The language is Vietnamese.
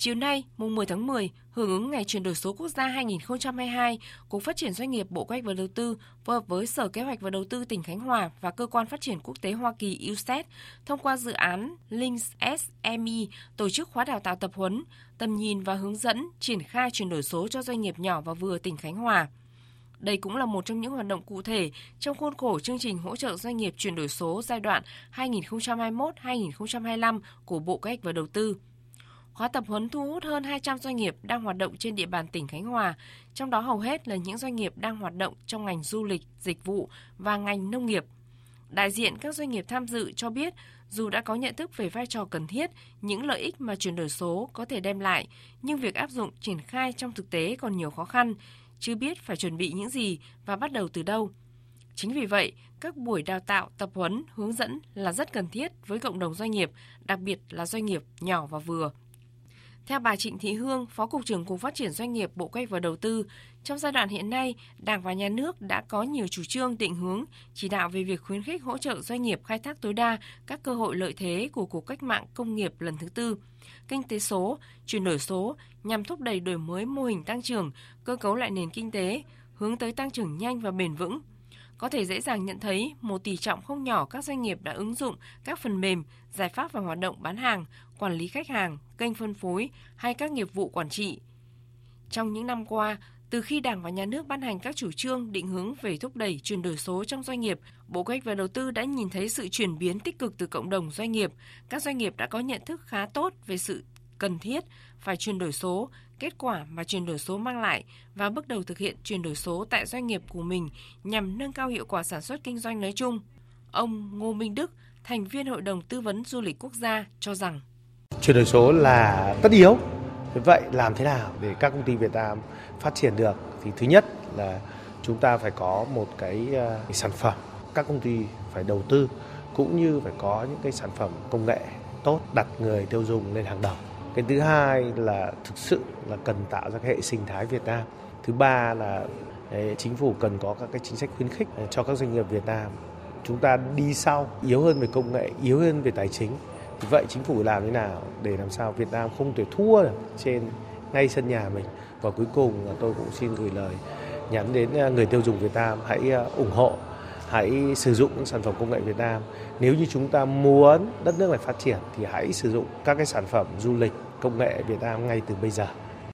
Chiều nay, mùng 10 tháng 10, hưởng ứng Ngày chuyển đổi số quốc gia 2022, Cục Phát triển Doanh nghiệp Bộ Kế hoạch và Đầu tư phối hợp với Sở Kế hoạch và Đầu tư tỉnh Khánh Hòa và Cơ quan Phát triển Quốc tế Hoa Kỳ uset thông qua dự án Links SME tổ chức khóa đào tạo tập huấn, tầm nhìn và hướng dẫn triển khai chuyển đổi số cho doanh nghiệp nhỏ và vừa tỉnh Khánh Hòa. Đây cũng là một trong những hoạt động cụ thể trong khuôn khổ chương trình hỗ trợ doanh nghiệp chuyển đổi số giai đoạn 2021-2025 của Bộ Kế hoạch và Đầu tư. Khóa tập huấn thu hút hơn 200 doanh nghiệp đang hoạt động trên địa bàn tỉnh Khánh Hòa, trong đó hầu hết là những doanh nghiệp đang hoạt động trong ngành du lịch, dịch vụ và ngành nông nghiệp. Đại diện các doanh nghiệp tham dự cho biết, dù đã có nhận thức về vai trò cần thiết, những lợi ích mà chuyển đổi số có thể đem lại, nhưng việc áp dụng triển khai trong thực tế còn nhiều khó khăn, chưa biết phải chuẩn bị những gì và bắt đầu từ đâu. Chính vì vậy, các buổi đào tạo, tập huấn, hướng dẫn là rất cần thiết với cộng đồng doanh nghiệp, đặc biệt là doanh nghiệp nhỏ và vừa. Theo bà Trịnh Thị Hương, Phó Cục trưởng Cục Phát triển Doanh nghiệp Bộ Kế hoạch và Đầu tư, trong giai đoạn hiện nay, Đảng và Nhà nước đã có nhiều chủ trương định hướng, chỉ đạo về việc khuyến khích hỗ trợ doanh nghiệp khai thác tối đa các cơ hội lợi thế của cuộc cách mạng công nghiệp lần thứ tư, kinh tế số, chuyển đổi số nhằm thúc đẩy đổi mới mô hình tăng trưởng, cơ cấu lại nền kinh tế, hướng tới tăng trưởng nhanh và bền vững, có thể dễ dàng nhận thấy một tỷ trọng không nhỏ các doanh nghiệp đã ứng dụng các phần mềm, giải pháp và hoạt động bán hàng, quản lý khách hàng, kênh phân phối hay các nghiệp vụ quản trị. Trong những năm qua, từ khi Đảng và Nhà nước ban hành các chủ trương định hướng về thúc đẩy chuyển đổi số trong doanh nghiệp, Bộ Kế hoạch và Đầu tư đã nhìn thấy sự chuyển biến tích cực từ cộng đồng doanh nghiệp. Các doanh nghiệp đã có nhận thức khá tốt về sự cần thiết phải chuyển đổi số, kết quả mà chuyển đổi số mang lại và bước đầu thực hiện chuyển đổi số tại doanh nghiệp của mình nhằm nâng cao hiệu quả sản xuất kinh doanh nói chung. Ông Ngô Minh Đức, thành viên Hội đồng Tư vấn Du lịch Quốc gia cho rằng Chuyển đổi số là tất yếu. Vậy làm thế nào để các công ty Việt Nam phát triển được? Thì thứ nhất là chúng ta phải có một cái ờ, sản phẩm, các công ty phải đầu tư cũng như phải có những cái sản phẩm công nghệ tốt đặt người tiêu dùng lên hàng đầu cái thứ hai là thực sự là cần tạo ra cái hệ sinh thái Việt Nam. Thứ ba là chính phủ cần có các cái chính sách khuyến khích ờ, cho các doanh nghiệp Việt Nam. Chúng ta đi sau, yếu hơn về công nghệ, yếu hơn về tài chính. Thì vậy chính phủ làm thế nào để làm sao Việt Nam không thể thua được trên ngay sân nhà mình? Và cuối cùng là tôi cũng xin gửi lời nhắn đến ờ, người tiêu dùng Việt Nam, hãy ờ, ủng hộ hãy sử dụng những sản phẩm công nghệ Việt Nam. Nếu như chúng ta muốn đất nước này phát triển thì hãy sử dụng các cái sản phẩm du lịch, công nghệ Việt Nam ngay từ bây giờ.